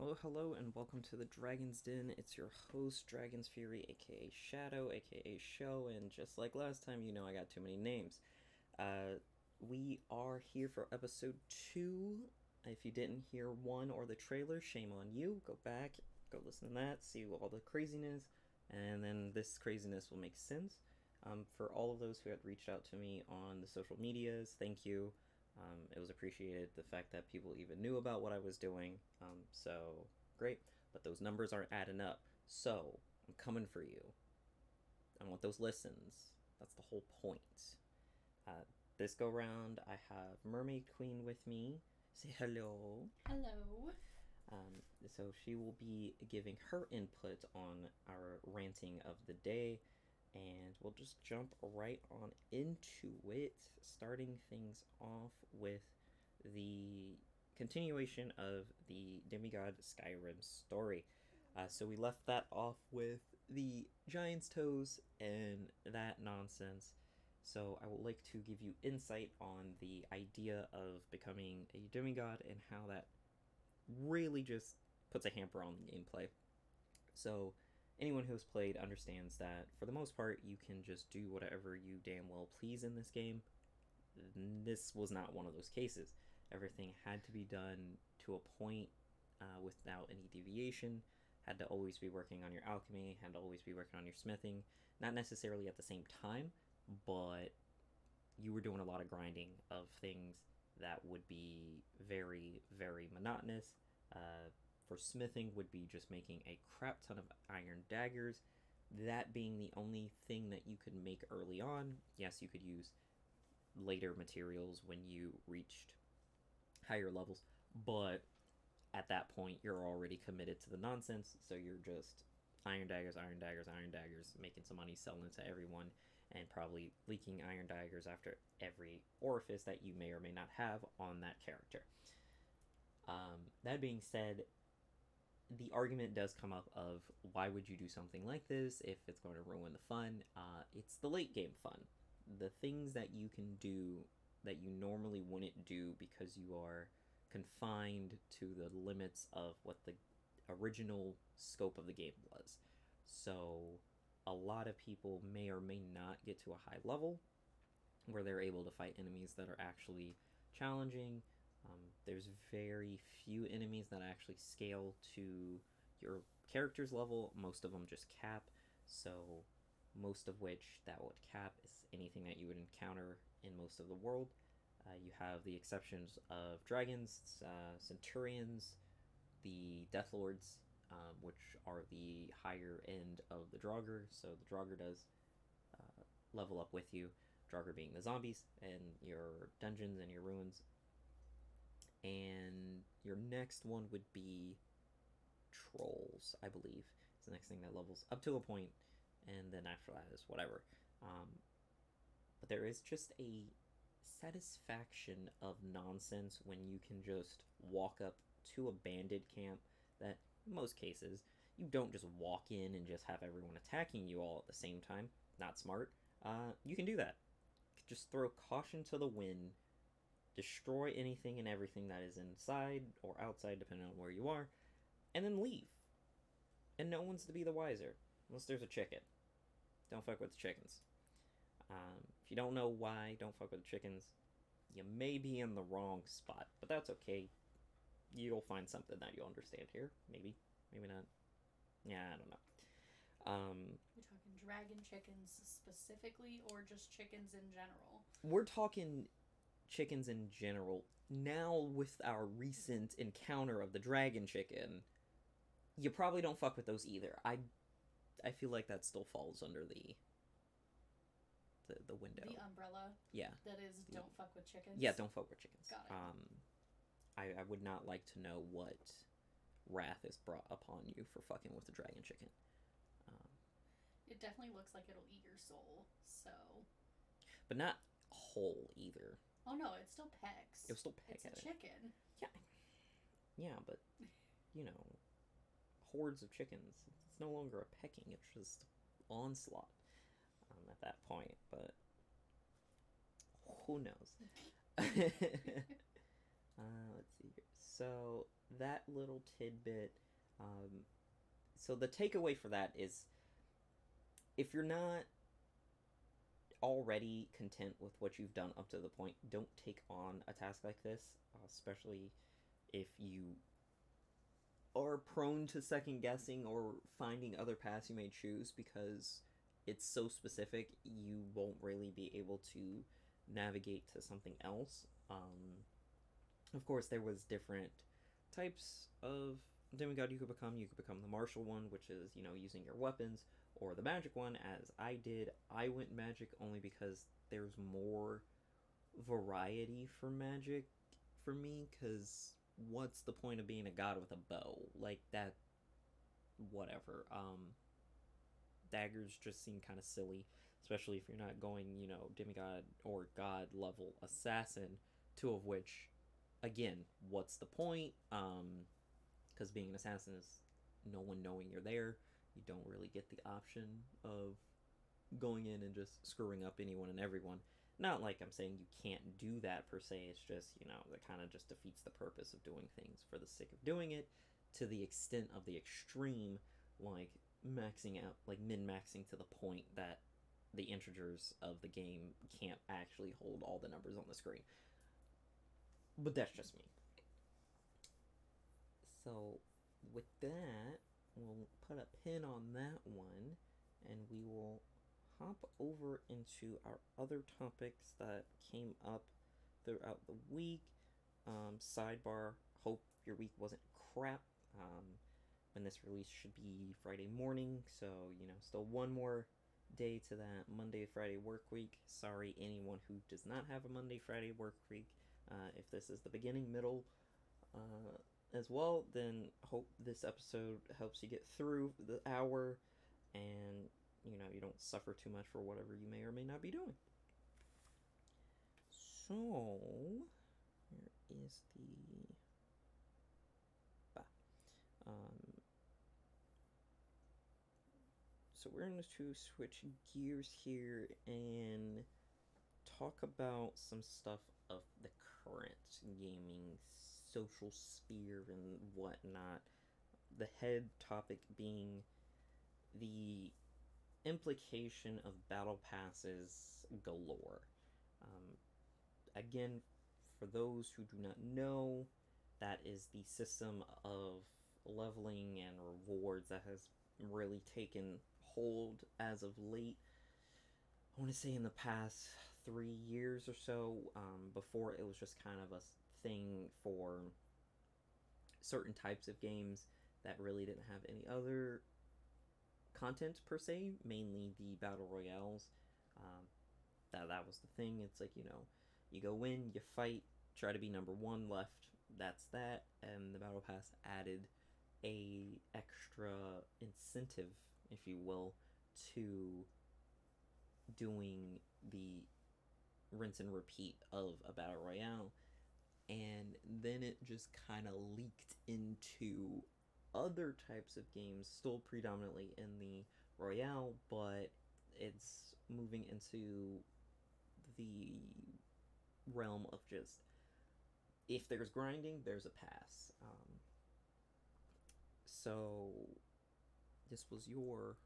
Hello, hello, and welcome to the Dragon's Den. It's your host, Dragon's Fury, aka Shadow, aka Show, and just like last time, you know I got too many names. Uh, we are here for episode two. If you didn't hear one or the trailer, shame on you. Go back, go listen to that, see all the craziness, and then this craziness will make sense. Um, for all of those who had reached out to me on the social medias, thank you. Um, it was appreciated the fact that people even knew about what I was doing. Um, so great, but those numbers aren't adding up. So I'm coming for you. I want those listens. That's the whole point. Uh, this go round, I have Mermaid Queen with me. Say hello. Hello. Um, so she will be giving her input on our ranting of the day, and we'll just jump right on into it, starting things off with the continuation of the Demigod Skyrim story. Uh, so we left that off with the giant's toes and that nonsense. So I would like to give you insight on the idea of becoming a demigod and how that really just puts a hamper on the gameplay. So, anyone who has played understands that for the most part, you can just do whatever you damn well please in this game. This was not one of those cases. Everything had to be done to a point uh, without any deviation. Had to always be working on your alchemy, had to always be working on your smithing. Not necessarily at the same time, but you were doing a lot of grinding of things that would be very, very monotonous. Uh, for smithing, would be just making a crap ton of iron daggers. That being the only thing that you could make early on. Yes, you could use later materials when you reached higher levels, but at that point, you're already committed to the nonsense, so you're just iron daggers, iron daggers, iron daggers, making some money, selling it to everyone, and probably leaking iron daggers after every orifice that you may or may not have on that character. Um, that being said, the argument does come up of why would you do something like this if it's going to ruin the fun? Uh, it's the late game fun. The things that you can do that you normally wouldn't do because you are confined to the limits of what the original scope of the game was. So, a lot of people may or may not get to a high level where they're able to fight enemies that are actually challenging. There's very few enemies that actually scale to your character's level. Most of them just cap. So, most of which that would cap is anything that you would encounter in most of the world. Uh, you have the exceptions of dragons, uh, centurions, the death lords, um, which are the higher end of the Draugr. So the Draugr does uh, level up with you. Draugr being the zombies and your dungeons and your ruins. And your next one would be trolls, I believe. It's the next thing that levels up to a point, and then after that is whatever. Um, but there is just a satisfaction of nonsense when you can just walk up to a bandit camp that most cases you don't just walk in and just have everyone attacking you all at the same time not smart uh, you can do that just throw caution to the wind destroy anything and everything that is inside or outside depending on where you are and then leave and no one's to be the wiser unless there's a chicken don't fuck with the chickens um, if you don't know why don't fuck with the chickens you may be in the wrong spot but that's okay you'll find something that you'll understand here. Maybe, maybe not. Yeah, I don't know. Um, You're talking dragon chickens specifically, or just chickens in general? we're talking chickens in general. Now, with our recent encounter of the dragon chicken, you probably don't fuck with those either. I, I feel like that still falls under the, the the window. The umbrella yeah, that is don't fuck with chickens. yeah. Don't fuck with chickens. Got it. Um, I I would not like to know what wrath is brought upon you for fucking with the dragon chicken. Um, It definitely looks like it'll eat your soul. So, but not whole either. Oh no, it still pecks. It'll still peck It's a it. chicken. Yeah, yeah, but you know, hordes of chickens. It's no longer a pecking; it's just onslaught um, at that point. But who knows? uh, let's see here. So that little tidbit. Um, so the takeaway for that is, if you're not already content with what you've done up to the point, don't take on a task like this, uh, especially if you are prone to second guessing or finding other paths you may choose because it's so specific you won't really be able to navigate to something else. Um, of course there was different types of demigod you could become. You could become the martial one which is you know using your weapons or the magic one as i did i went magic only because there's more variety for magic for me because what's the point of being a god with a bow? Like that whatever. Um daggers just seem kind of silly, especially if you're not going, you know, demigod or god level assassin, two of which again, what's the point? Um cuz being an assassin is no one knowing you're there. You don't really get the option of going in and just screwing up anyone and everyone. Not like I'm saying you can't do that per se, it's just, you know, that kind of just defeats the purpose of doing things for the sake of doing it to the extent of the extreme, like maxing out, like min maxing to the point that the integers of the game can't actually hold all the numbers on the screen. But that's just me. So, with that, we'll put a pin on that one and we will hop over into our other topics that came up throughout the week. Um, sidebar, hope your week wasn't crap. Um, when this release should be Friday morning, so you know, still one more day to that Monday Friday work week. Sorry, anyone who does not have a Monday Friday work week. Uh, if this is the beginning, middle, uh, as well, then hope this episode helps you get through the hour and you know you don't suffer too much for whatever you may or may not be doing. So, where is the bah. um, so we're going to switch gears here and talk about some stuff of the current gaming social sphere and whatnot. The head topic being the implication of battle passes galore. Um, again, for those who do not know, that is the system of leveling and rewards that has really taken hold as of late. I want to say in the past three years or so. Um, before it was just kind of a thing for certain types of games that really didn't have any other content per se, mainly the battle royales. Um, that that was the thing. It's like you know, you go in, you fight, try to be number one left. That's that, and the battle pass added a extra incentive, if you will, to doing the rinse and repeat of a battle royale and then it just kind of leaked into other types of games, still predominantly in the Royale, but it's moving into the realm of just if there's grinding, there's a pass. Um, so this was your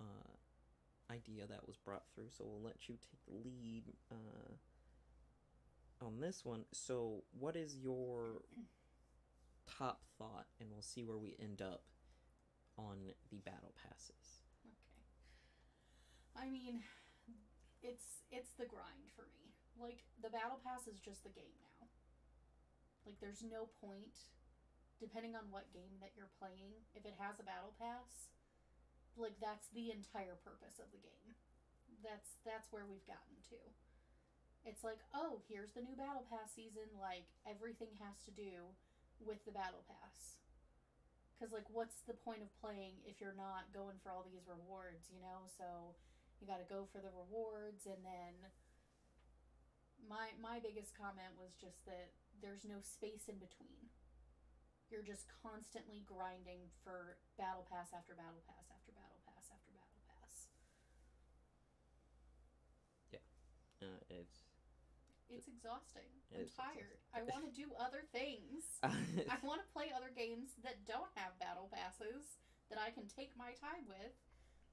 uh, idea that was brought through, so we'll let you take the lead uh, on this one. So, what is your top thought, and we'll see where we end up on the battle passes. Okay. I mean, it's it's the grind for me. Like the battle pass is just the game now. Like there's no point depending on what game that you're playing, if it has a battle pass, like that's the entire purpose of the game. That's that's where we've gotten to. It's like, oh, here's the new battle pass season, like everything has to do with the battle pass. Because, like, what's the point of playing if you're not going for all these rewards, you know? So you got to go for the rewards, and then my my biggest comment was just that there's no space in between. You're just constantly grinding for battle pass after battle pass after battle pass after battle pass. Uh, it's It's exhausting. It I'm tired. exhausting. I want to do other things. I want to play other games that don't have battle passes that I can take my time with,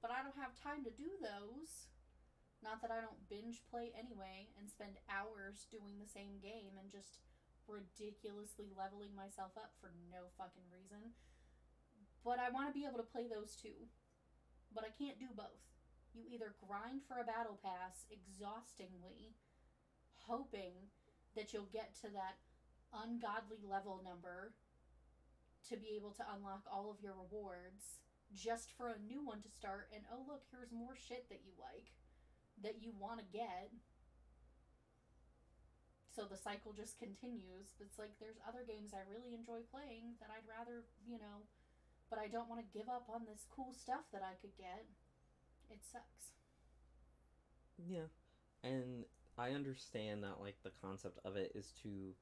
but I don't have time to do those. Not that I don't binge play anyway and spend hours doing the same game and just ridiculously leveling myself up for no fucking reason. But I want to be able to play those too. But I can't do both. You either grind for a battle pass exhaustingly, hoping that you'll get to that ungodly level number to be able to unlock all of your rewards just for a new one to start. And oh look here's more shit that you like that you want to get. So the cycle just continues. It's like there's other games i really enjoy playing that i'd rather you know but i don't want to give up on this cool stuff that i could get. It sucks. Yeah, and I understand that like the concept of it is to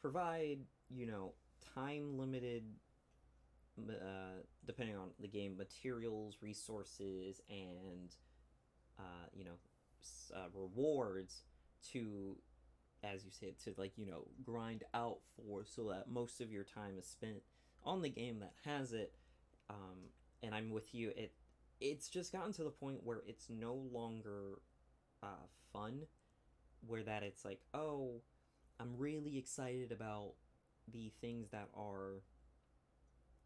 provide you know time limited, uh, depending on the game, materials, resources, and uh, you know uh, rewards to, as you said, to like you know grind out for so that most of your time is spent on the game that has it. Um, and I'm with you. It it's just gotten to the point where it's no longer uh, fun where that it's like oh i'm really excited about the things that are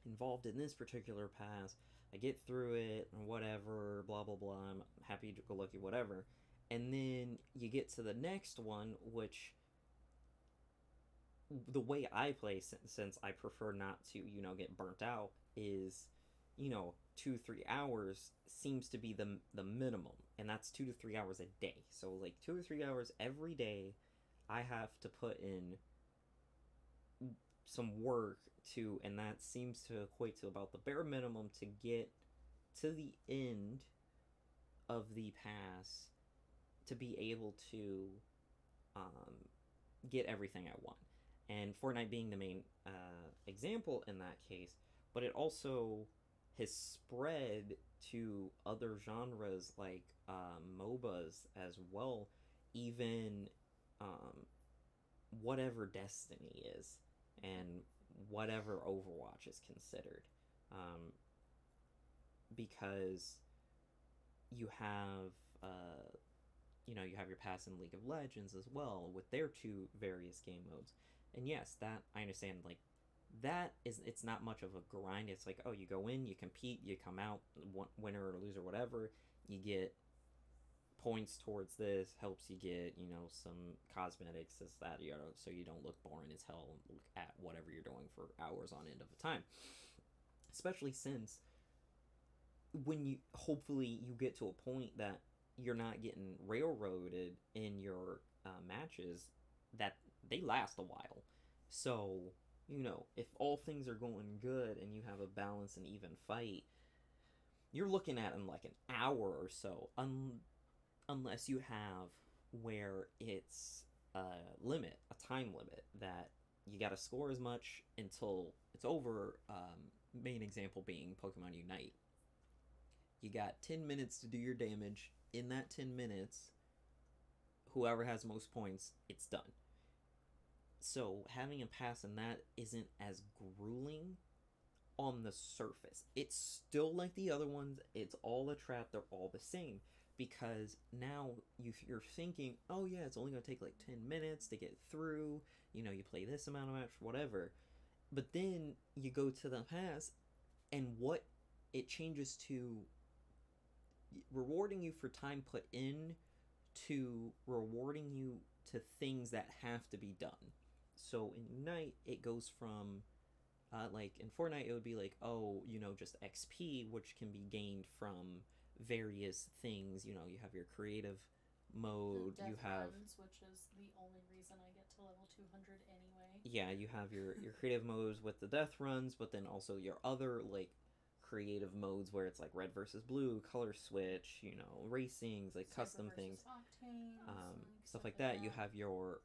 involved in this particular pass. I get through it and whatever blah blah blah. I'm happy to go lucky whatever. And then you get to the next one which the way i play since i prefer not to you know get burnt out is you know two three hours seems to be the the minimum and that's two to three hours a day. So like two or three hours every day i have to put in some work to and that seems to equate to about the bare minimum to get to the end of the pass to be able to um, get everything i want and fortnite being the main uh, example in that case but it also has spread to other genres like uh, MOBAs as well, even um, whatever Destiny is and whatever Overwatch is considered. Um, because you have, uh, you know, you have your pass in League of Legends as well with their two various game modes. And yes, that I understand, like, that is it's not much of a grind it's like oh you go in you compete you come out win- winner or loser whatever you get points towards this helps you get you know some cosmetics this that you know so you don't look boring as hell look at whatever you're doing for hours on end of a time. Especially since when you hopefully you get to a point that you're not getting railroaded in your uh, matches that they last a while. So you know, if all things are going good and you have a balanced and even fight, you're looking at in like an hour or so, un- unless you have where it's a limit, a time limit that you got to score as much until it's over. Um, main example being Pokemon Unite. You got 10 minutes to do your damage. In that 10 minutes, whoever has most points, it's done so having a pass in that isn't as grueling on the surface. It's still like the other ones. It's all a trap. They're all the same because now you you're thinking, oh yeah, it's only gonna take like ten minutes to get through. You know, you play this amount of match, whatever. But then you go to the pass, and what it changes to rewarding you for time put in to rewarding you to things that have to be done. So in Unite, it goes from, uh, like in Fortnite, it would be like, oh, you know, just XP, which can be gained from various things. You know, you have your creative mode, you have runs, which is the only reason I get to level 200 anyway. yeah, you have your your creative modes with the death runs, but then also your other like creative modes where it's like red versus blue, color switch, you know, racings, like Cyber custom things. Octanes, um, stuff like that. You have your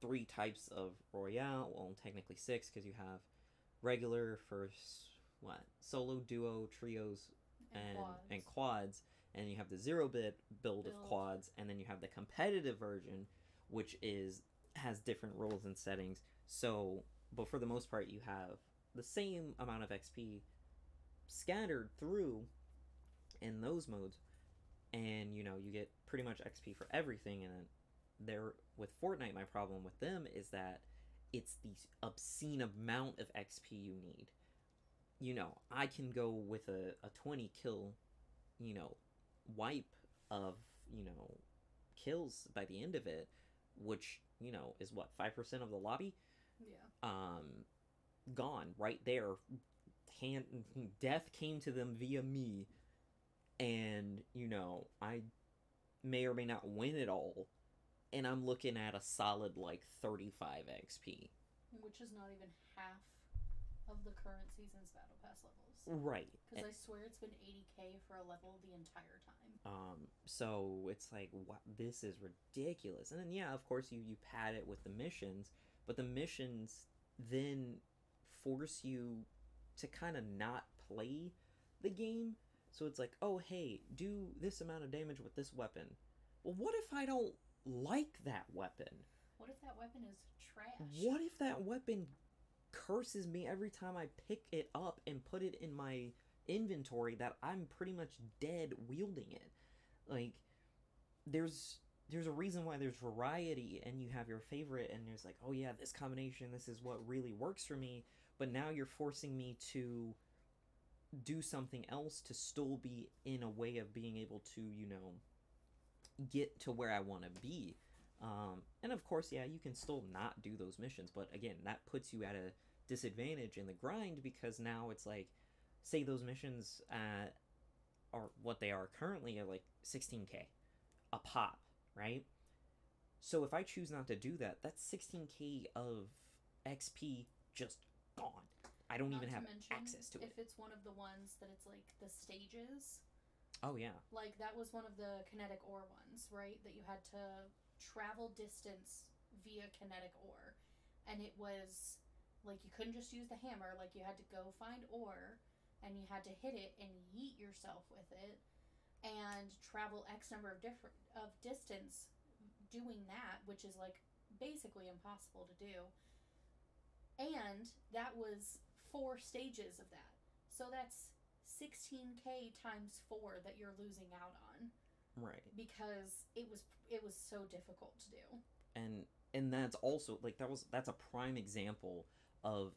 three types of royale. Well, technically six because you have regular, first, what solo, duo, trios, and quads. and quads, and you have the zero bit build, of quads, and then you have the competitive version, which is has different rules and settings. So, but for the most part, you have the same amount of XP scattered through in those modes, and you know you get pretty much XP for everything. And there with Fortnite, my problem with them is that it's the obscene amount of XP you need. You know, I can go with a, a 20 kill, you know, wipe of, you know, kills by the end of it, which, you know, is what, 5% of the lobby? Yeah. Um, gone right there. Hand, death came to them via me, and, you know, I may or may not win it all, and I'm looking at a solid like 35 XP. Which is not even half of the current season's battle pass levels. Right. Because I swear it's been 80k for a level the entire time. Um, so it's like, wow, this is ridiculous. And then yeah, of course you you pad it with the missions, but the missions then force you to kind of not play the game. So it's like, oh hey, do this amount of damage with this weapon. Well, what if I don't like that weapon? What if that weapon is trash? What if that weapon curses me every time I pick it up and put it in my inventory that I'm pretty much dead wielding it? Like there's there's a reason why there's variety and you have your favorite and there's like, "Oh yeah, this combination, this is what really works for me." But now you're forcing me to do something else to still be in a way of being able to, you know, get to where I want to be. Um, and of course, yeah, you can still not do those missions, but again, that puts you at a disadvantage in the grind because now it's like, say those missions uh, are what they are currently are like 16k a pop, right? So if I choose not to do that, that's 16k of XP just gone. I don't Not even have mention, access to it. If it's one of the ones that it's like the stages, Oh yeah, like that was one of the kinetic ore ones, right? That you had to travel distance via kinetic ore. And it was like you couldn't just use the hammer, like you had to go find ore and you had to hit it and yeet yourself with it and travel X number of different of distance doing that, which is like basically impossible to do. And that was four stages of that. So that's 16k times 4 that you're losing out on right. because it was it was so difficult to do. and and that's also like that was that's a prime example of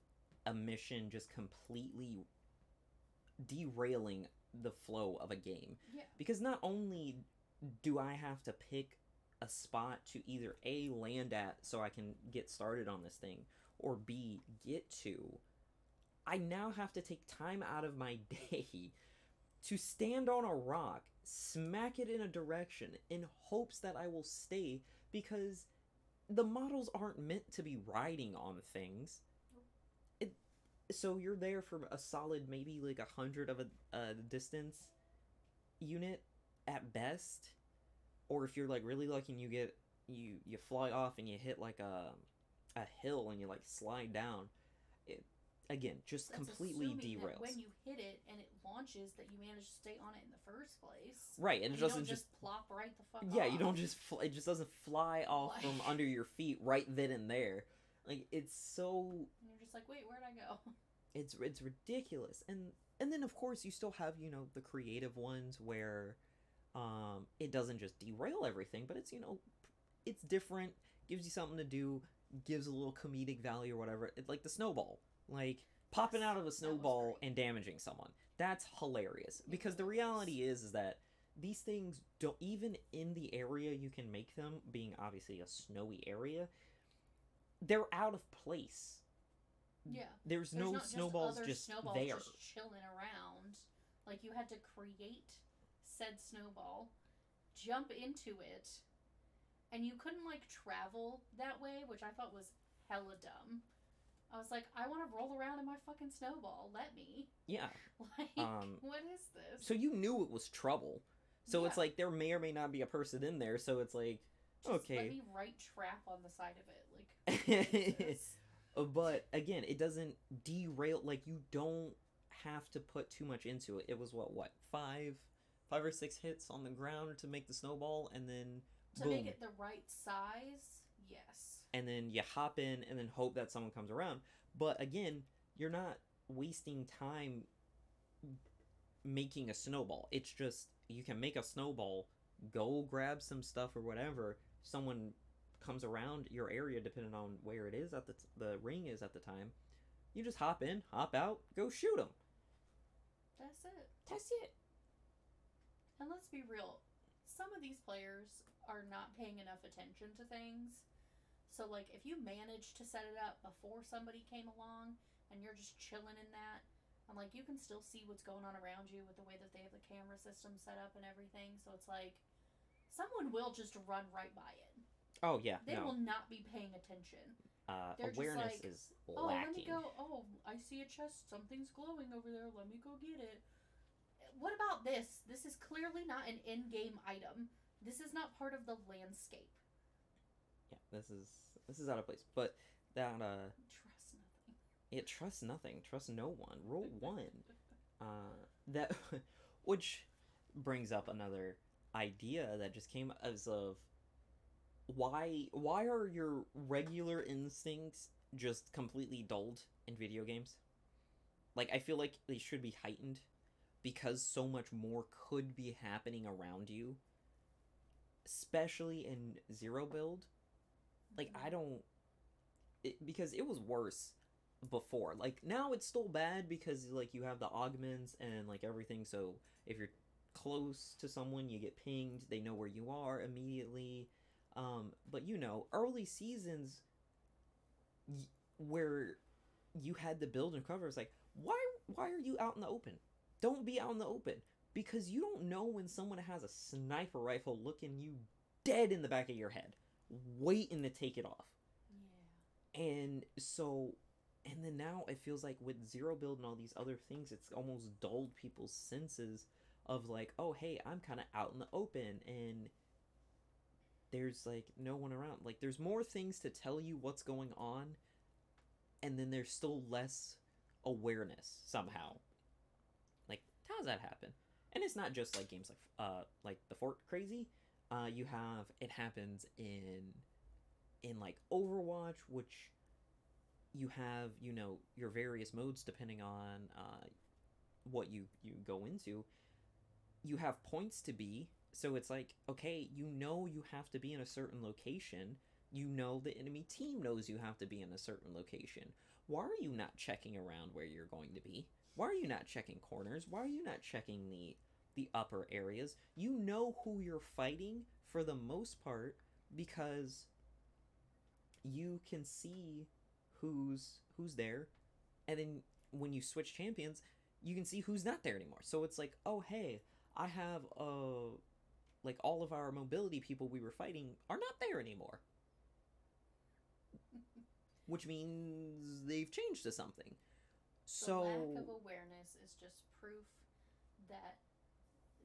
a mission just completely derailing the flow of a game Yeah. because not only do i have to pick a spot to either a land at so i can get started on this thing or b get to i now have to take time out of my day to stand on a rock smack it in a direction in hopes that i will stay because the models aren't meant to be riding on things. So you're there for a solid maybe like a hundred of a, a distance unit at best, or if you're like really lucky and you get you you fly off and you hit like a a hill and you like slide down. It again just That's completely derails. when you hit it and it launches that you manage to stay on it in the first place. Right, and it doesn't just just plop right the fuck yeah off. you don't just fl- it just doesn't fly off from under your feet right then and there. Like it's so And you're just like, wait, where'd I go? it's it's ridiculous. And and then of course you still have you know the creative ones where um it doesn't just derail everything but it's you know it's different gives you something to do gives a little comedic value or whatever. It's like the snowball like popping out of a snowball and damaging someone. That's hilarious. Because the reality is is that these things don't even in the area you can make them being obviously a snowy area they're out of place Yeah. there's, There's no snowballs just, just snowballs there just chilling around. Like you had to create said snowball, jump into it, and you couldn't like travel that way, which I thought was hella dumb. I was like, I want to roll around in my fucking snowball. Let me. yeah Like, Um, what is this? so you knew it was trouble so it's like there may or may not be a person in there so it's like Just okay. Let me write trap on the side of it. Like, what is this? Uh, but again it doesn't derail like you don't have to put too much into it it was what what five five or six hits on the ground to make the snowball and then to boom make it the right size Yes. and then you hop in and then hope that someone comes around. But again, you're not wasting time making a snowball. It's just you can make a snowball, go grab some stuff or whatever. Someone comes around your area depending on where it is at the t- the ring is at the time. You just hop in, hop out, go shoot them. That's it. That's it. And let's be real, some of these players are not paying enough attention to things. So, like, if you manage to set it up before somebody came along and you're just chilling in that, and like you can still see what's going on around you with the way that they have the camera system set up and everything. So it's like someone will just run right by it. Oh yeah, They no. will not be paying attention. uh, they're awareness like, is Oh, let me go. Oh, I see a chest. Something's glowing over there. Let me go get it. What about this? This is clearly not an in-game item. This is not part of the landscape. Yeah, this is this is out of place. But that uh Trust nothing. it trusts nothing, trust no one. Rule one. Uh that which brings up another idea that just came as of why why are your regular instincts just completely dulled in video games? Like I feel like they should be heightened because so much more could be happening around you. Especially in zero build. Like I mm-hmm. don't it, because it was worse before. Like now it's still bad because like you have the augments and like everything so if you're close to someone you get pinged, they know where you are immediately. Um but you know, early seasons y- where you had the build and cover it's like why why are you out in the open? Don't be out in the open because you don't know when someone has a sniper rifle looking you dead in the back of your head waiting to take it off. Yeah. And so, and then now it feels like with zero build and all these other things, it's almost dulled people's senses of like, oh, hey, I'm kind of out in the open and there's like no one around. Like, there's more things to tell you what's going on, and then there's still less awareness somehow. Like, how does that happen? And it's not just like games like uh like the Fort Crazy. Uh, you have it happens in in like Overwatch, which you have, you know, your various modes depending on uh, what you you go into. You have points to be, so it's like okay, you know you have to be in a certain location. You know the enemy team knows you have to be in a certain location. Why are you not checking around where you're going to be? Why are you not checking corners? Why are you not checking the the upper areas? You know who you're fighting for the most part because you can see who's who's there and then when you switch champions you can see who's not there anymore so it's like oh hey i have uh like all of our mobility people we were fighting are not there anymore. Which means they've changed to something. So The lack of awareness is just proof that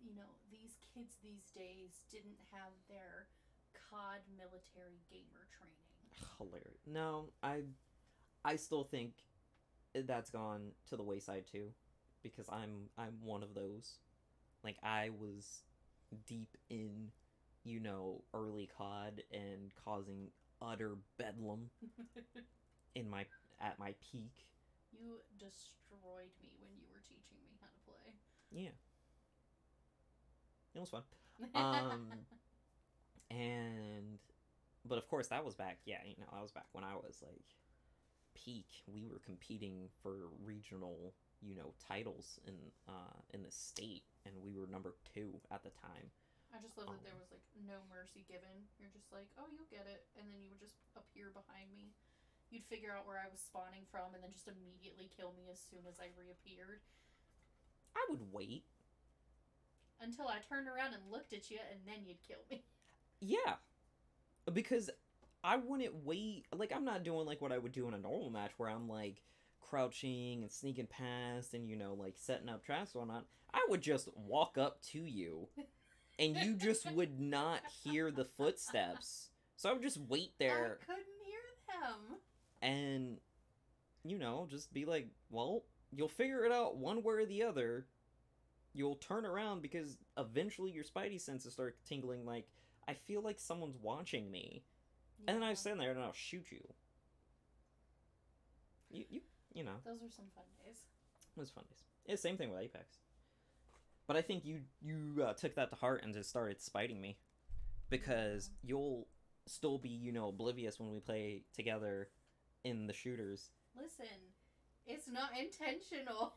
you know these kids these days didn't have their COD military gamer training. hilarious no i i still think that's gone to the wayside too because i'm i'm one of those. Like i was deep in you know early cod and causing utter bedlam in my at my peak. You destroyed me when you were teaching me how to play. yeah. It was fun. Um, and but of course that was back yeah you know that was back when i was like peak. We were competing for regional you know titles in uh in the state and we were number two at the time I just love that there um, was like no mercy given. You're just like, oh, you'll get it, and then you would just appear behind me. You'd figure out where I was spawning from, and then just immediately kill me as soon as I reappeared. i would wait Until I turned around and looked at you, and then you'd kill me. yeah because i wouldn't wait like i'm not doing like what i would do in a normal match where i'm like crouching and sneaking past and you know like setting up traps or not, i would just walk up to you and you just would not hear the footsteps. So i would just wait there. I couldn't hear them. and you know just be like well you'll figure it out one way or the other. You'll turn around because eventually your spidey senses start tingling like i feel like someone's watching me. And then I stand there and I'll shoot you. You you you know. Those were some fun days. It was fun days. Yeah, same thing with Apex. But I think you you uh, took that to heart and just started spiting me, because you'll still be you know oblivious when we play together in the shooters. Listen, it's not intentional.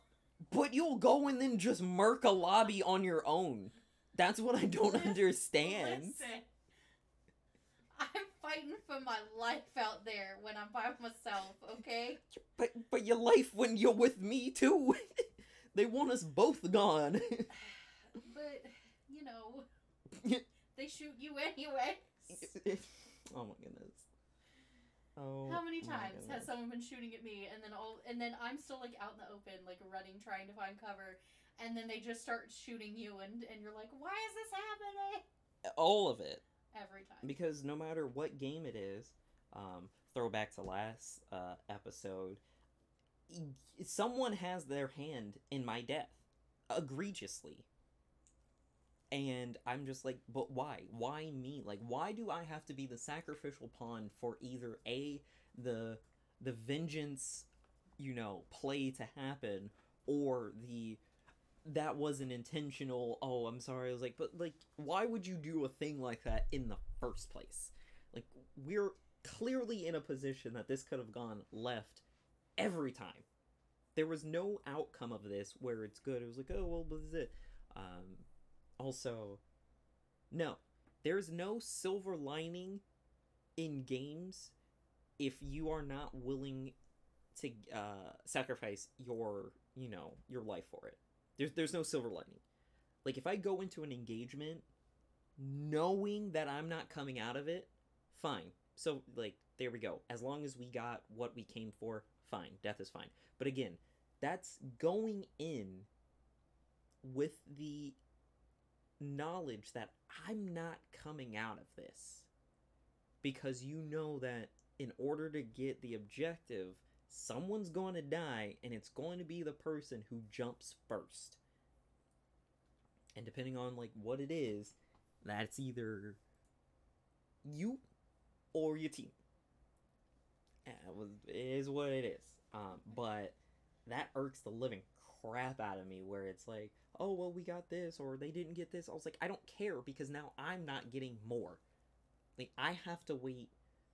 But you'll go and then just murk a lobby on your own. That's what I don't understand. Listen, I'm fighting for my life out there when I'm by myself. Okay. But but your life when you're with me too. they want us both gone. But you know, they shoot you anyway. oh my goodness. Oh. How many times has someone been shooting at me and then all and then I'm still like out in the open, like running, trying to find cover, and then they just start shooting you and and you're like, why is this happening? all of it? Every time. because no matter what game it is, um, throwback to last uh, episode, someone has their hand in my death, egregiously. And I'm just like, but why? Why me? Like, why do I have to be the sacrificial pawn for either a the the vengeance, you know, play to happen, or the that wasn't intentional. Oh, I'm sorry. I was like, but like, why would you do a thing like that in the first place? Like, we're clearly in a position that this could have gone left every time. There was no outcome of this where it's good. It was like, oh well, this is it. Um, also, no, there's no silver lining in games if you are not willing to uh, sacrifice your, you know, your life for it. There's there's no silver lining. Like if I go into an engagement knowing that I'm not coming out of it, fine. So like there we go. As long as we got what we came for, fine. Death is fine. But again, that's going in with the knowledge that I'm not coming out of this. Because you know that in order to get the objective, someone's going to die and it's going to be the person who jumps first. And depending on like what it is, that's either you or your team. It was it is what it is. Um, but that irks the living crap out of me where it's like, oh well we got this or they didn't get this. I was like, I don't care because now I'm not getting more. Like I have to wait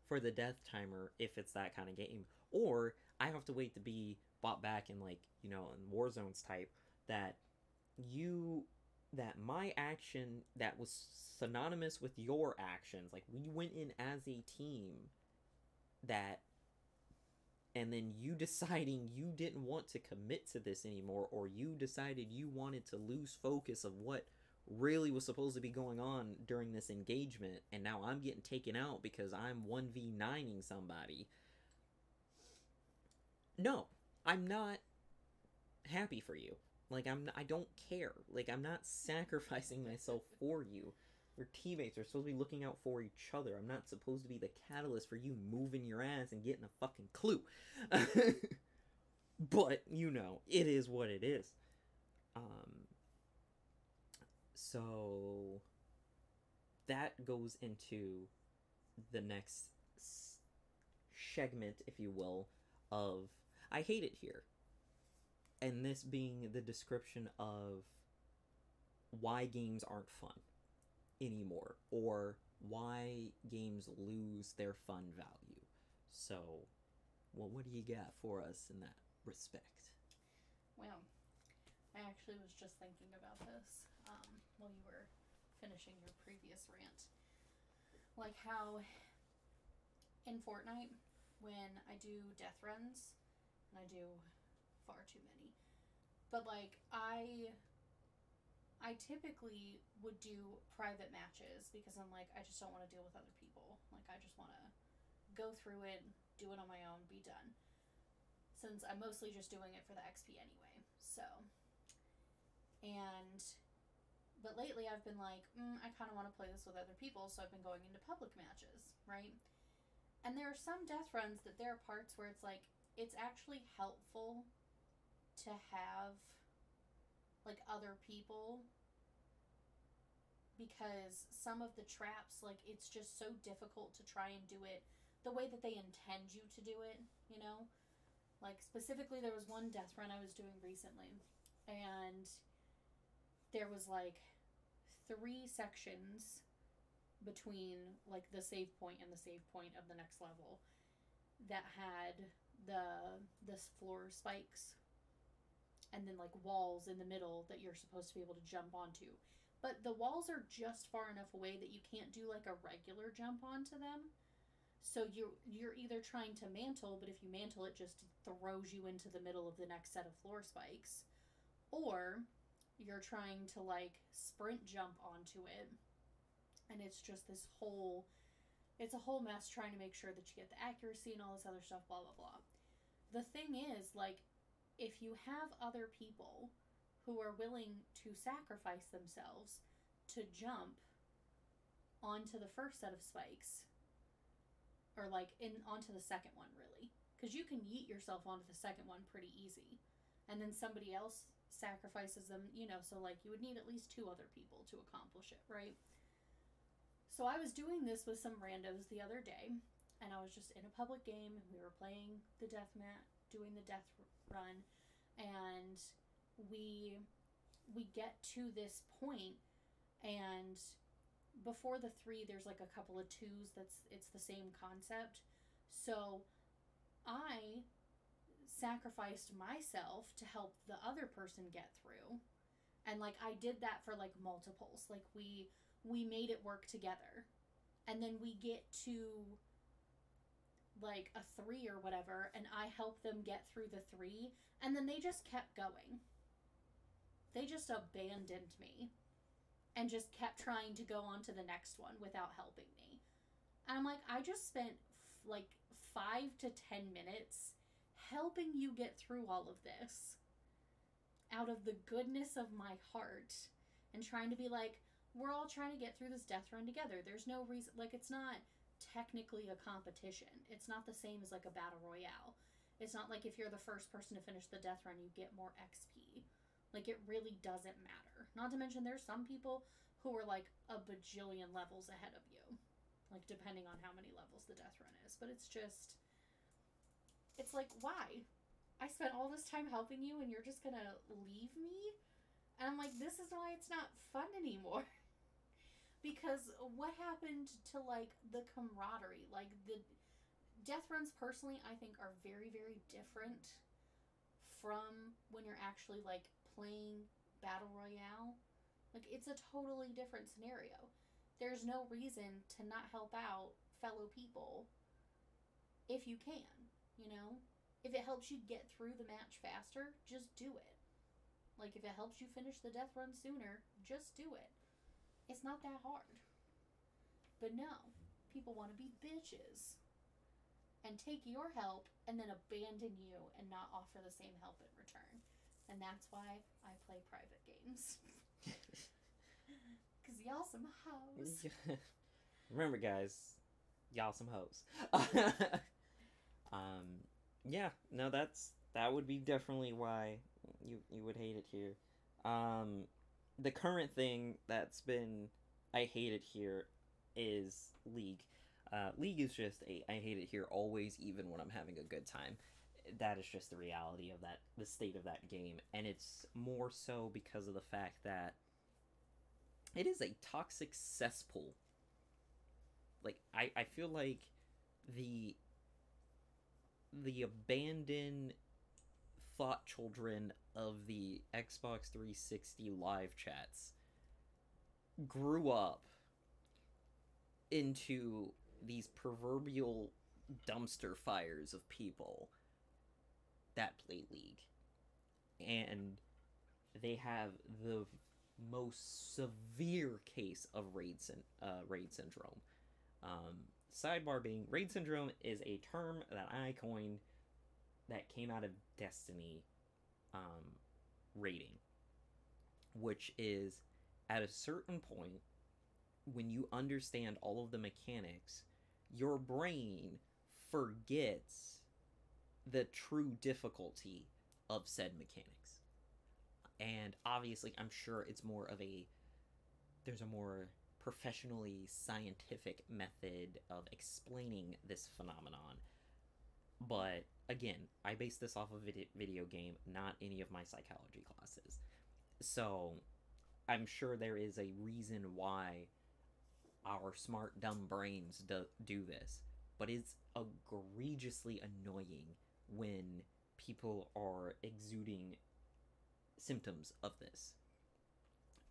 for the death timer if it's that kind of game. Or I have to wait to be bought back in like, you know, in Warzones type that you that my action that was synonymous with your actions, like we went in as a team that and then you deciding you didn't want to commit to this anymore or you decided you wanted to lose focus of what really was supposed to be going on during this engagement and now I'm getting taken out because I'm 1v9ing somebody. No, I'm not happy for you. Like I'm I don't care. Like I'm not sacrificing myself for you. We're teammates. We're supposed to be looking out for each other. I'm not supposed to be the catalyst for you moving your ass and getting a fucking clue. but you know, it is what it is. Um so that goes into the next segment, if you will, of I hate it here. And this being the description of why games aren't fun anymore or why games lose their fun value. So, well, what do you got for us in that respect? Well, I actually was just thinking about this um, while you were finishing your previous rant. Like how in Fortnite, when I do death runs, I do far too many, but like I. I typically would do private matches because I'm like, I just don't want to deal with other people. Like, I just want to go through it, do it on my own, be done. Since I'm mostly just doing it for the XP anyway. So, and but lately I've been like, mm, I kind of want to play this with other people, so I've been going into public matches, right? And there are some death runs that there are parts where it's like it's actually helpful to have like other people because some of the traps, like, it's just so difficult to try and do it the way that they intend you to do it, you know? Like, specifically, there was one death run I was doing recently, and there was like three sections between like the save point and the save point of the next level that had the the floor spikes and then like walls in the middle that you're supposed to be able to jump onto. But the walls are just far enough away that you can't do like a regular jump onto them. So you're you're either trying to mantle, but if you mantle it just throws you into the middle of the next set of floor spikes. Or you're trying to like sprint jump onto it and it's just this whole it's a whole mess trying to make sure that you get the accuracy and all this other stuff blah blah blah the thing is like if you have other people who are willing to sacrifice themselves to jump onto the first set of spikes or like in onto the second one really because you can yeet yourself onto the second one pretty easy and then somebody else sacrifices them, you know, so like you would need at least two other people to accomplish it, right? So I was doing this with some randos the other day, and I was just in a public game. We were playing the death mat, doing the death run, and we we get to this point, and before the three, there's like a couple of twos. That's it's the same concept. So I sacrificed myself to help the other person get through and like i did that for like multiples like we we made it work together. And then we get to like a three or whatever and i help them get through the three and then they just kept going. They just abandoned me and just kept trying to go on to the next one without helping me. And i'm like i just spent f- like five to ten minutes helping you get through all of this out of the goodness of my heart and trying to be like, we're all trying to get through this death run together. There's no reason, like, it's not technically a competition. It's not the same as like a battle royale. It's not like if you're the first person to finish the death run, you get more XP. Like, it really doesn't matter. Not to mention, there's some people who are like a bajillion levels ahead of you. Like, depending on how many levels the death run is. But it's just it's like, why? I spent all this time helping you and you're just gonna leave me? And I'm like, this is why it's not fun anymore. because what happened to like the camaraderie? Like the death runs personally I think are very, very different from when you're actually like playing Battle Royale. Like it's a totally different scenario. There's no reason to not help out fellow people if you can. You know, if it helps you get through the match faster, just do it. Like if it helps you finish the death run sooner, just do it. It's not that hard. But no, people want to be bitches and take your help and then abandon you and not offer the same help in return. And that's why I play private games. Cause y'all some hoes. Remember, guys, y'all some hoes. Um, yeah, no, that's that would be definitely why you you would hate it here. Um, the current thing that's been I hate it here is League. Uh, League is just a I hate it here always, even when I'm having a good time. That is just the reality of that, the state of that game, and it's more so because of the fact that it is a toxic cesspool. Like I, I feel like the the abandoned thought children of the Xbox 360 live chats grew up into these proverbial dumpster fires of people that play League. And they have the most severe case of raid, syn- uh, raid syndrome. Um, sidebar being raid syndrome is a term that I coined that came out of Destiny um, rating, which is at a certain point when you understand all of the mechanics, your brain forgets the true difficulty of said mechanics. And obviously, I'm sure it's more of a there's a more professionally scientific method of explaining this phenomenon. But again, I base this off of vid- video game, not any of my psychology classes. So I'm sure there is a reason why our smart, dumb brains do, do this. But it's egregiously annoying when people are exuding symptoms of this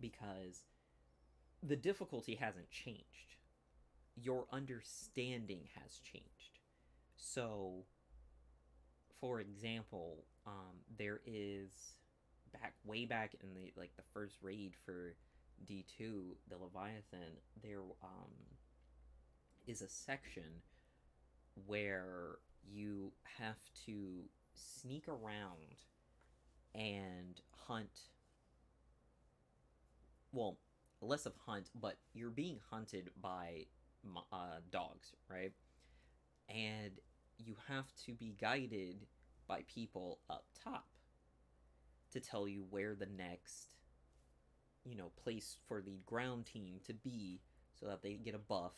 because the difficulty hasn't changed. Your understanding has changed. So, for example, um, there is back way back in the like the first raid for D two, the Leviathan. There um, is a section where you have to sneak around and hunt well less of hunt but you're being hunted by uh, dogs right and you have to be guided by people up top to tell you where the next you know place for the ground team to be so that they get a buff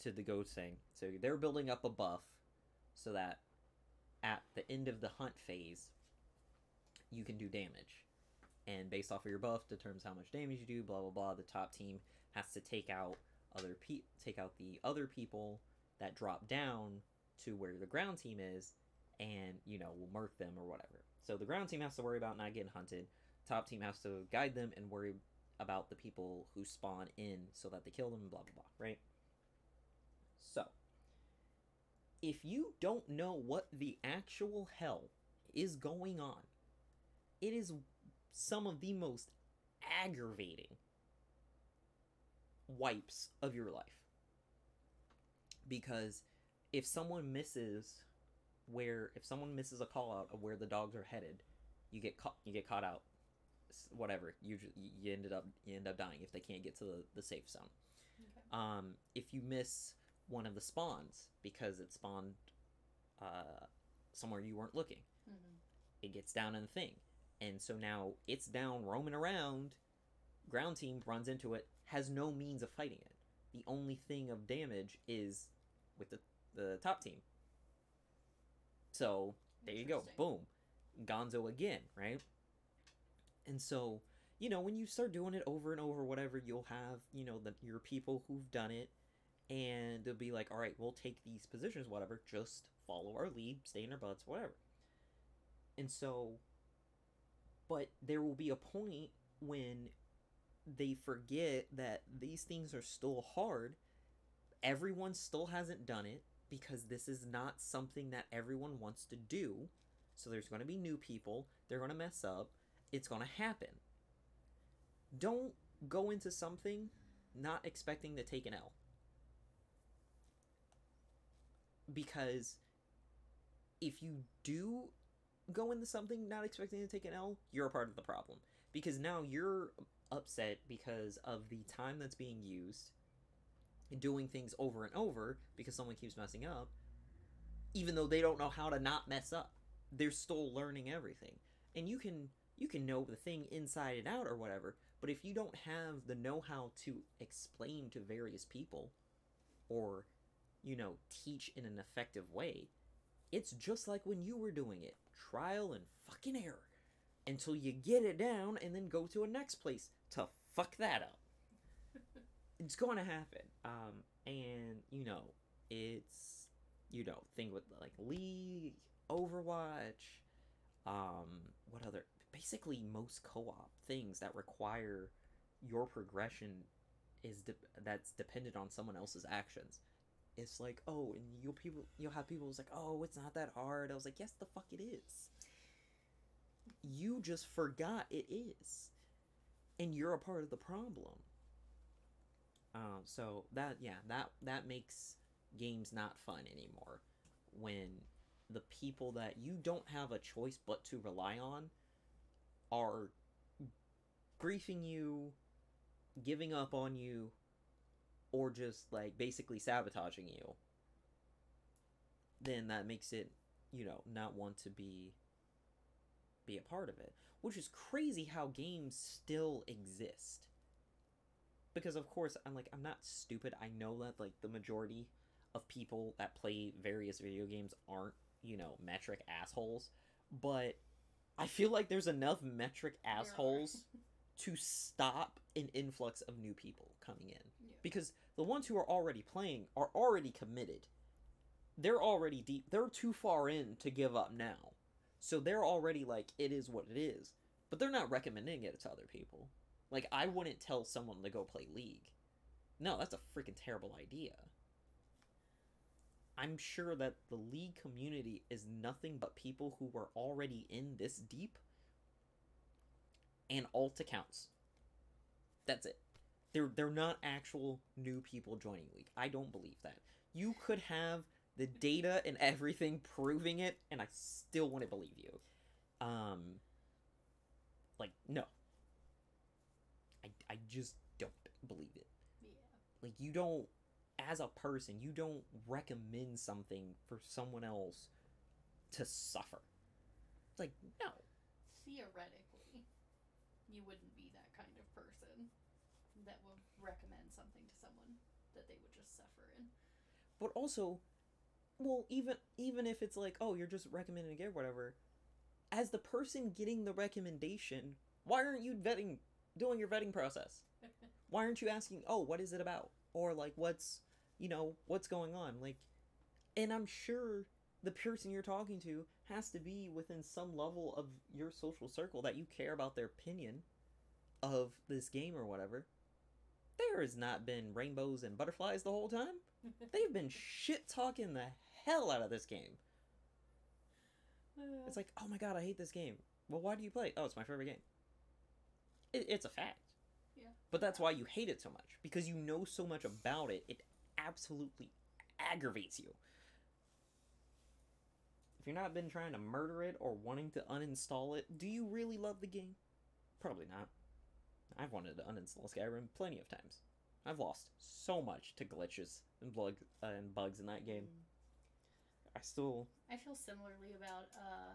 to the ghost thing. So they're building up a buff so that at the end of the hunt phase you can do damage. And based off of your buff determines how much damage you do blah blah blah. The top team has to take out other pe- take out the other people that drop down to where the ground team is and you know will murk them or whatever. So the ground team has to worry about not getting hunted. Top team has to guide them and worry about the people who spawn in so that they kill them blah blah blah right? So if you don't know what the actual hell is going on it is some of the most aggravating wipes of your life. Because if someone misses where if someone misses a call out of where the dogs are headed, you get caught you get caught out whatever you you ended up you end up dying if they can't get to the, the safe zone. Okay. Um, if you miss one of the spawns because it spawned uh, somewhere you weren't looking, mm-hmm. it gets down in the thing and so now it's down roaming around. Ground team runs into it, has no means of fighting it. The only thing of damage is with the, the top team. So there you go. Boom. Gonzo again, right? And so, you know, when you start doing it over and over, whatever, you'll have, you know, the, your people who've done it, and they'll be like, all right, we'll take these positions, whatever, just follow our lead, stay in our butts, whatever. And so but there will be a point when they forget that these things are still hard. Everyone still hasn't done it because this is not something that everyone wants to do. So there's going to be new people. They're going to mess up. It's going to happen. Don't go into something not expecting to take an L. Because if you do go into something not expecting to take an L, you're a part of the problem. Because now you're upset because of the time that's being used doing things over and over because someone keeps messing up, even though they don't know how to not mess up. They're still learning everything. And you can you can know the thing inside and out or whatever, but if you don't have the know-how to explain to various people or you know, teach in an effective way, it's just like when you were doing it trial and fucking error until you get it down and then go to a next place to fuck that up. It's going to happen. Um, and, you know, it's, you know, thing with like League, Overwatch, um, what other, basically most co op things that require your progression is de- that's dependent on someone else's actions it's like, oh, and you'll people you'll have people who's like, oh, it's not that hard. I was like, yes, the fuck it is. You just forgot it is, and you're a part of the problem. Um, so that yeah, that that makes games not fun anymore when the people that you don't have a choice but to rely on are griefing you, giving up on you, or just like basically sabotaging you, then that makes it, you know, not want to be be a part of it. Which is crazy how games still exist. Because of course I'm like I'm not stupid. I know that like the majority of people that play various video games aren't, you know, metric assholes, but I feel like there's enough metric assholes to stop an influx of new people coming in. Yeah. Because the ones who are already playing are already committed. They're already deep. They're too far in to give up now. So they're already like, it is what it is. But they're not recommending it to other people. Like, I wouldn't tell someone to go play League. No, that's a freaking terrible idea. I'm sure that the League community is nothing but people who were already in this deep and alt accounts. That's it. They're they're not actual new people joining League. I don't believe that. You could have the data and everything proving it, and I still wouldn't believe you. Um, like no. I I just don't believe it. Yeah. Like you don't, as a person, you don't recommend something for someone else to suffer. It's like no. Theoretically, you wouldn't be that kind of person that would recommend something to someone that they would just suffer in. but also well even even if it's like oh you're just recommending it or whatever as the person getting the recommendation why aren't you vetting doing your vetting process why aren't you asking oh what is it about or like what's you know what's going on like and i'm sure the person you're talking to has to be within some level of your social circle that you care about their opinion of this game or whatever there has not been rainbows and butterflies the whole time they've been shit talking the hell out of this game. Uh. It's like, oh my god, I hate this game. Well, why do you play? Oh, it's my favorite game. It, it's a fact. Yeah. But that's why you hate it so much because you know so much about it. It absolutely aggravates you. If you're not been trying to murder it or wanting to uninstall it, do you really love the game? Probably not. I've wanted to uninstall Skyrim plenty of times. I've lost so much to glitches and, bug, uh, and bugs in that game. I still I feel similarly about uh,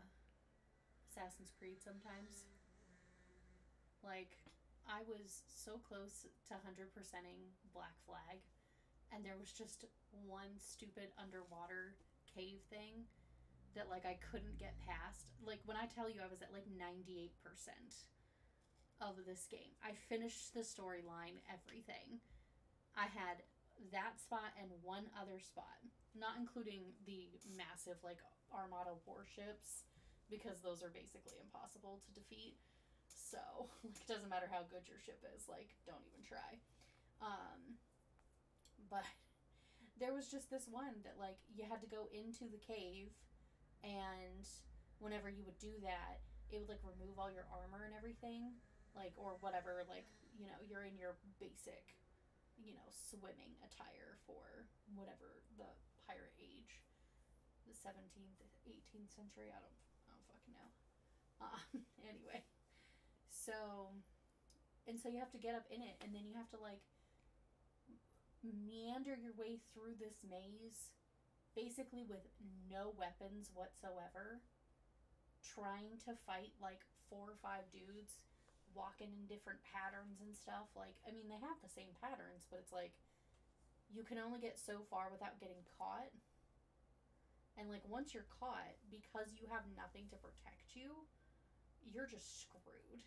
Assassin's Creed sometimes. Like, I was so close to 100%ing Black Flag, and there was just one stupid underwater cave thing that, like, I couldn't get past. Like, when I tell you I was at, like, 98% of this game, I finished the storyline, everything. I had that spot and one other spot not including the massive like armada warships because those are basically impossible to defeat so like it doesn't matter how good your ship is like don't even try. Um but there was just this one that like you had to go into the cave and whenever you would do that it would like remove all your armor and everything like or whatever like you know you're in your basic you know swimming attire for whatever the pirate age the 17th 18th century i don't i don't fucking know. Um anyway so and so you have to get up in it and then you have to like meander your way through this maze basically with no weapons whatsoever trying to fight like four or five dudes walking in different patterns and stuff like i mean they have the same patterns but it's like you can only get so far without getting caught. And like once you're caught because you have nothing to protect you you're just screwed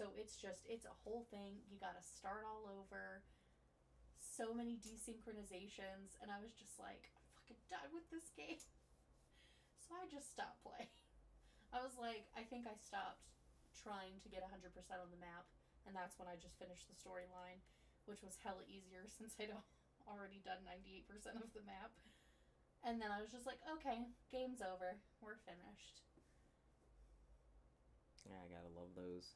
so it's just it's a whole thing. You got to start all over. So many desynchronizations and i was just like i'm fucking done with this game. So i just stopped playing. I was like i think i stopped trying to get 100% on the map and that's when i just finished the storyline which was hella easier since i'd already done 98% of the map. And then i was just like okay game's over. We're finished. Yeah, I gotta love those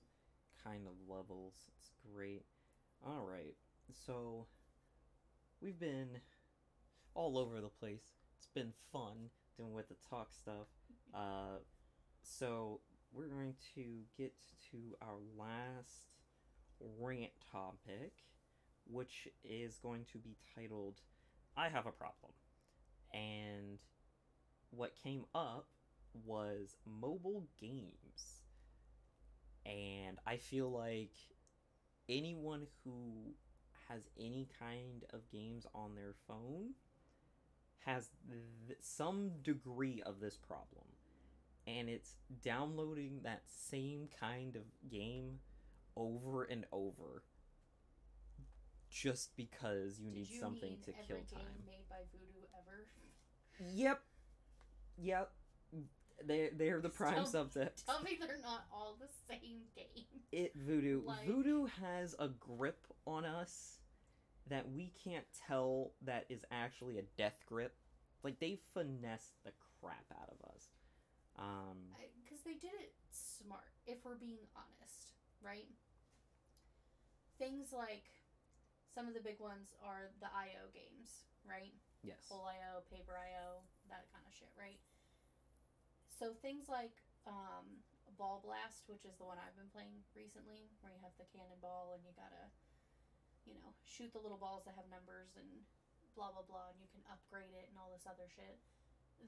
kind of levels. It's great. All right, so we've been all over the place. It's been fun doing with the talk stuff. Uh, so we're going to get to our last rant topic, which is going to be titled "I Have a Problem," and what came up was mobile games and I feel like anyone who has any kind of games on their phone has th- some degree of this problem. And it's downloading that same kind of game over and over just because you Did need you something to kill game time. made by Voodoo ever? Yep. Yep. They they're the prime Tell- subject. Tell me they're not all the same game. It voodoo. Like- Voodoo has a grip on us that we can't tell that is actually a death grip. Like they finesse the crap out of us. Um Because they did it smart, if we're being honest, right? Things like some of the big ones are the IO games, right? yes. Hole IO, Paper IO, that kind of shit, right? So things like um, Ball Blast, which is the one I've been playing recently, where you have the cannonball and you gotta, you know, shoot the little balls that have numbers and blah blah blah, and you can upgrade it and all this other shit.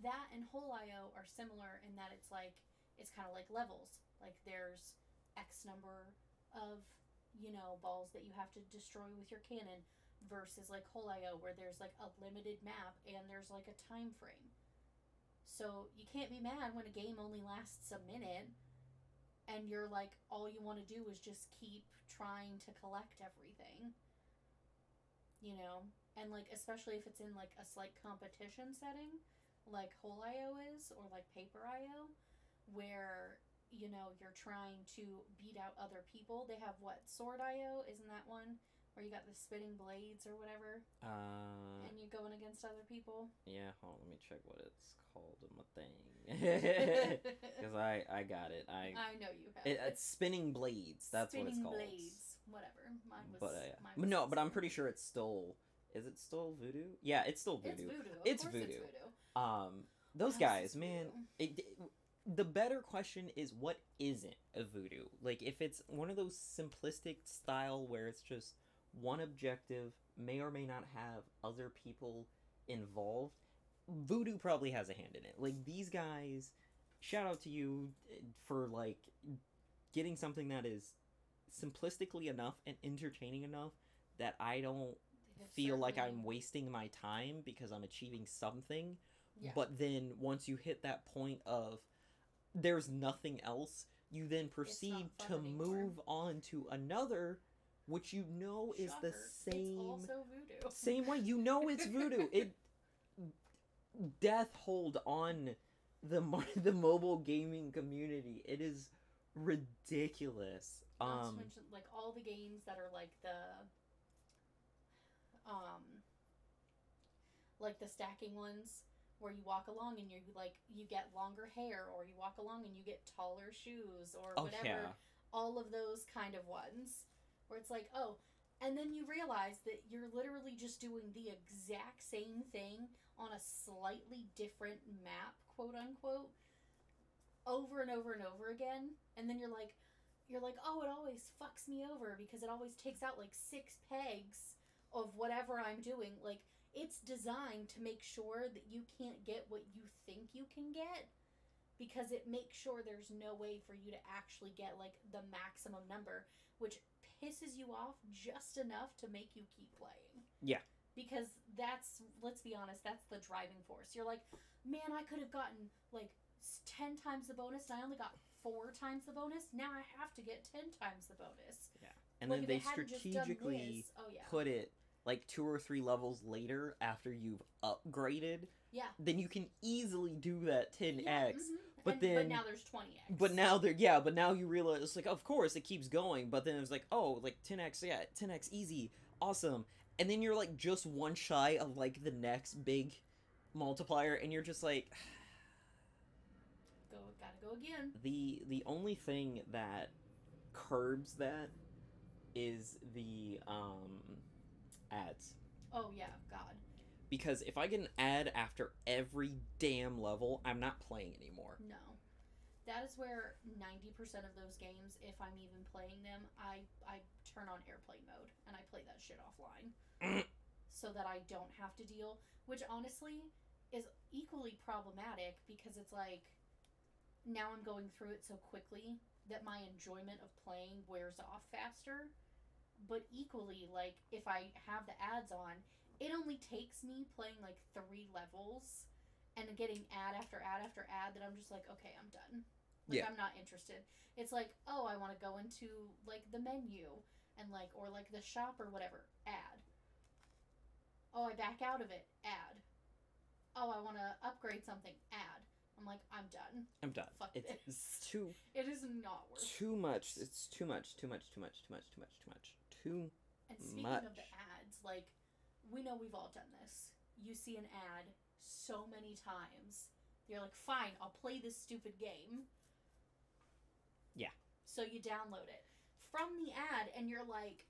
That and Hole IO are similar in that it's like it's kind of like levels. Like there's X number of you know balls that you have to destroy with your cannon versus like Hole IO where there's like a limited map and there's like a time frame. So you can't be mad when a game only lasts a minute and you're like all you want to do is just keep trying to collect everything. You know? And like especially if it's in like a slight competition setting like Hole IO is or like Paper IO where you know you're trying to beat out other people. They have what Sword IO, isn't that one? Where you got the spinning blades or whatever, Uh and you're going against other people. yeah, hold on, let me check what it's called on my thing. Cuz I I got it. I I know you have it, it's spinning blades. That's what it's Spinning called. blades, whatever. Mine was. But uh, mine was no, but I'm pretty sure it's still is it still voodoo? Yeah, it's still It's voodoo. voodoo. Of It's course voodoo. It's voodoo. Um, those guys, man. voodoo? It, the better question is what isn't a voodoo? Like if it's one of those simplistic style where it's just one objective, may or may not have other people involved. Voodoo probably has a hand in it. Like these guys, shout out to you eh, for like getting something that is simplistically enough and entertaining enough that I don't feel like I'm wasting my time because I'm achieving something. Yeah. But then once you hit that point of there's nothing else, you then proceed to anymore. move on to another, which you know is the same It's also voodoo. same way. You know it's voodoo. It death hold on the the mobile gaming community. It is ridiculous. Not Um, mention, like all the games that are like the, um, like the stacking ones where you walk along and you like you get longer hair, or you walk along and you get taller shoes, or oh whatever. yeah. All of those kind of ones where it's like, oh, and then you realize that you're literally just doing the exact same thing on a slightly different map, quote unquote, over and over and over again. And then you're like, you're like, oh, it always fucks me over because it always takes out like six pegs of whatever I'm doing. Like, it's designed to make sure that you can't get what you think you can get because it makes sure there's no way for you to actually get like the maximum number, which pisses you off just enough to make you keep playing. Yeah. Because that's, let's be honest, that's the driving force. You're like, man, I could have gotten like 10 times the bonus and I only got four times the bonus. Now I have to get 10 times the bonus. Yeah. And Like, then they hadn't just done strategically this- oh, yeah. put it like two or three levels later after you've upgraded. Yeah. Then you can easily do that 10x. Yeah, mhm. But And- then- But now there's 20x. But now they're yeah, but now you realize it's like of course it keeps going, but then it's like oh like 10x yeah 10x easy awesome, and then you're like just one shy of like the next big multiplier, and you're just like Go, gotta go again. the the only thing that curbs that is the um ads Oh, yeah, God. Because if I get an ad after every damn level, I'm not playing anymore. No. That is where 90% of those games, if I'm even playing them, I, I turn on airplane mode and I play that shit offline. so that I don't have to deal, which honestly is equally problematic because it's like now I'm going through it so quickly that my enjoyment of playing wears off faster but equally, like if I have the ads on, it only takes me playing like three levels and getting ad after ad after ad that I'm just like, okay, I'm done. Like Yeah. I'm not interested. It's like, oh, I want to go into like the menu and like or like the shop or whatever. Ad. Oh, I back out of it. Ad. Oh, I want to upgrade something. Ad. I'm like, I'm done. I'm done. Fuck it's, this. it's too It is not worth. too much. It's too much. Too much. Too much. Too much. Too much. Too much. Too. And speaking of the ads, like we know we've all done this. You see an ad so many times. You're like, fine, I'll play this stupid game. Yeah. So you download it from the ad, and you're like,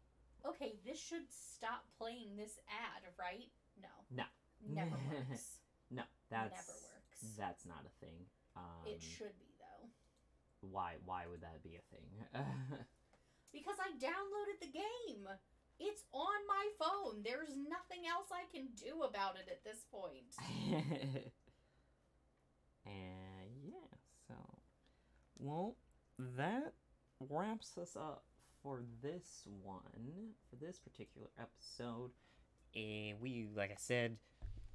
okay, this should stop playing this ad, right? No. No. Never works. No, that's Never works. That's not a thing. Um, it should be though, Why? Why would that be a thing? because I downloaded the game. It's on my phone. There's nothing else I can do about it at this point. and uh, yeah, so well, that wraps us up for this one, for this particular episode. And we, like I said,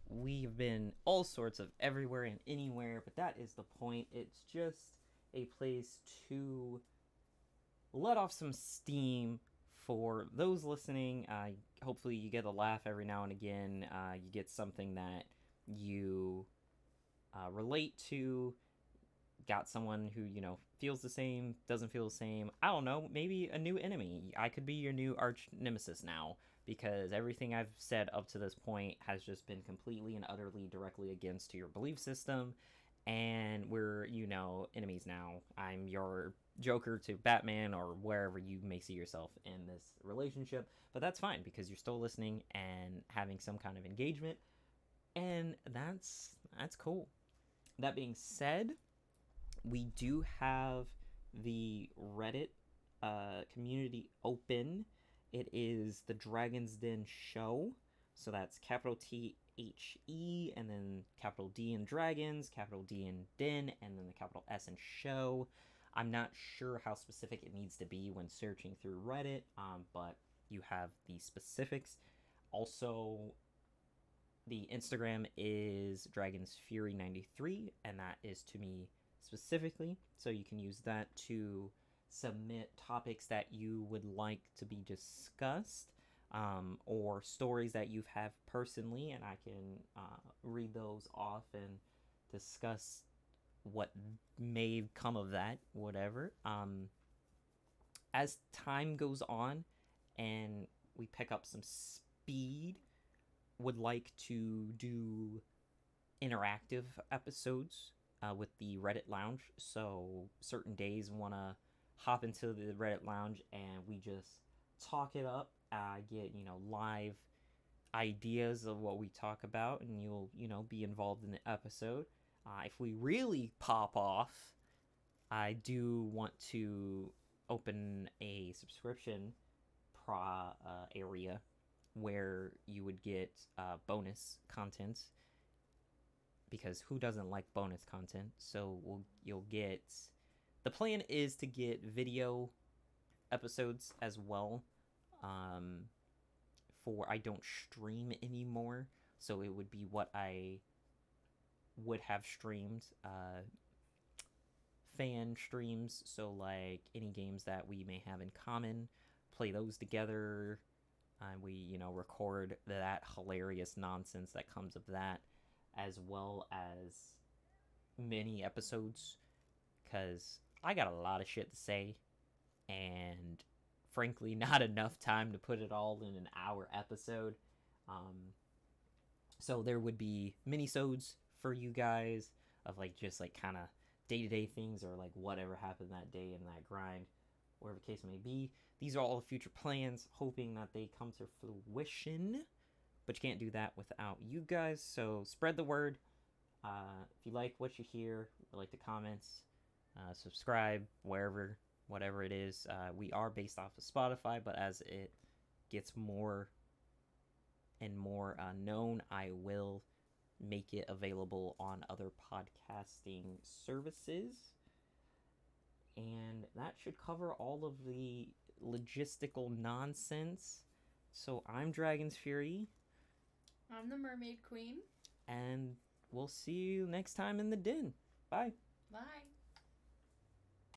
we've been all sorts of everywhere and anywhere, but that is the point. It's just a place to let off some steam for those listening. Uh, hopefully, you get a laugh every now and again. Uh, you get something that you uh, relate to. Got someone who you know feels the same, doesn't feel the same. I don't know. Maybe a new enemy. I could be your new arch nemesis now because everything I've said up to this point has just been completely and utterly directly against your belief system. And we're, you know, enemies now. I'm your Joker to Batman or wherever you may see yourself in this relationship. But that's fine because you're still listening and having some kind of engagement. And that's that's cool. That being said, we do have the Reddit uh, community open. It is the Dragon's Den show. So that's capital T H E and then capital D in dragons, capital D in den, and then the capital S in show. I'm not sure how specific it needs to be when searching through Reddit, um, but you have the specifics. Also, the Instagram is Dragon's Fury 93, and that is to me specifically. So you can use that to submit topics that you would like to be discussed um, or stories that you've had personally, and I can uh, read those off and discuss what may come of that, whatever. Um, as time goes on and we pick up some speed, would like to do interactive episodes uh, with the Reddit Lounge. So certain days want to hop into the Reddit Lounge and we just talk it up. Uh, get you know live ideas of what we talk about, and you'll you know be involved in the episode. Uh, if we really pop off, I do want to open a subscription pro uh, area where you would get uh, bonus content. Because who doesn't like bonus content? So we'll you'll get the plan is to get video episodes as well um for I don't stream anymore so it would be what I would have streamed uh fan streams. So like any games that we may have in common play those together and we you know record that hilarious nonsense that comes of that as well as mini episodes. Because i got a lot of shit to say and frankly not enough time to put it all in an hour episode. Um, so there would be mini-sodes for you guys of like just like kind of day-to-day things or like whatever happened that day in that grind whatever the case may be. These are all future plans hoping that they come to fruition but you can't do that without you guys. So spread the word. Uh, if you like what you hear like the comments uh, subscribe wherever whatever it is. Uh, we are based off of spotify but as it gets more and more uh, known i will make it available on other podcasting services and that should cover all of the logistical nonsense. So I'm Dragon's Fury, I'm the Mermaid Queen. and we'll see you next time in the den. Bye.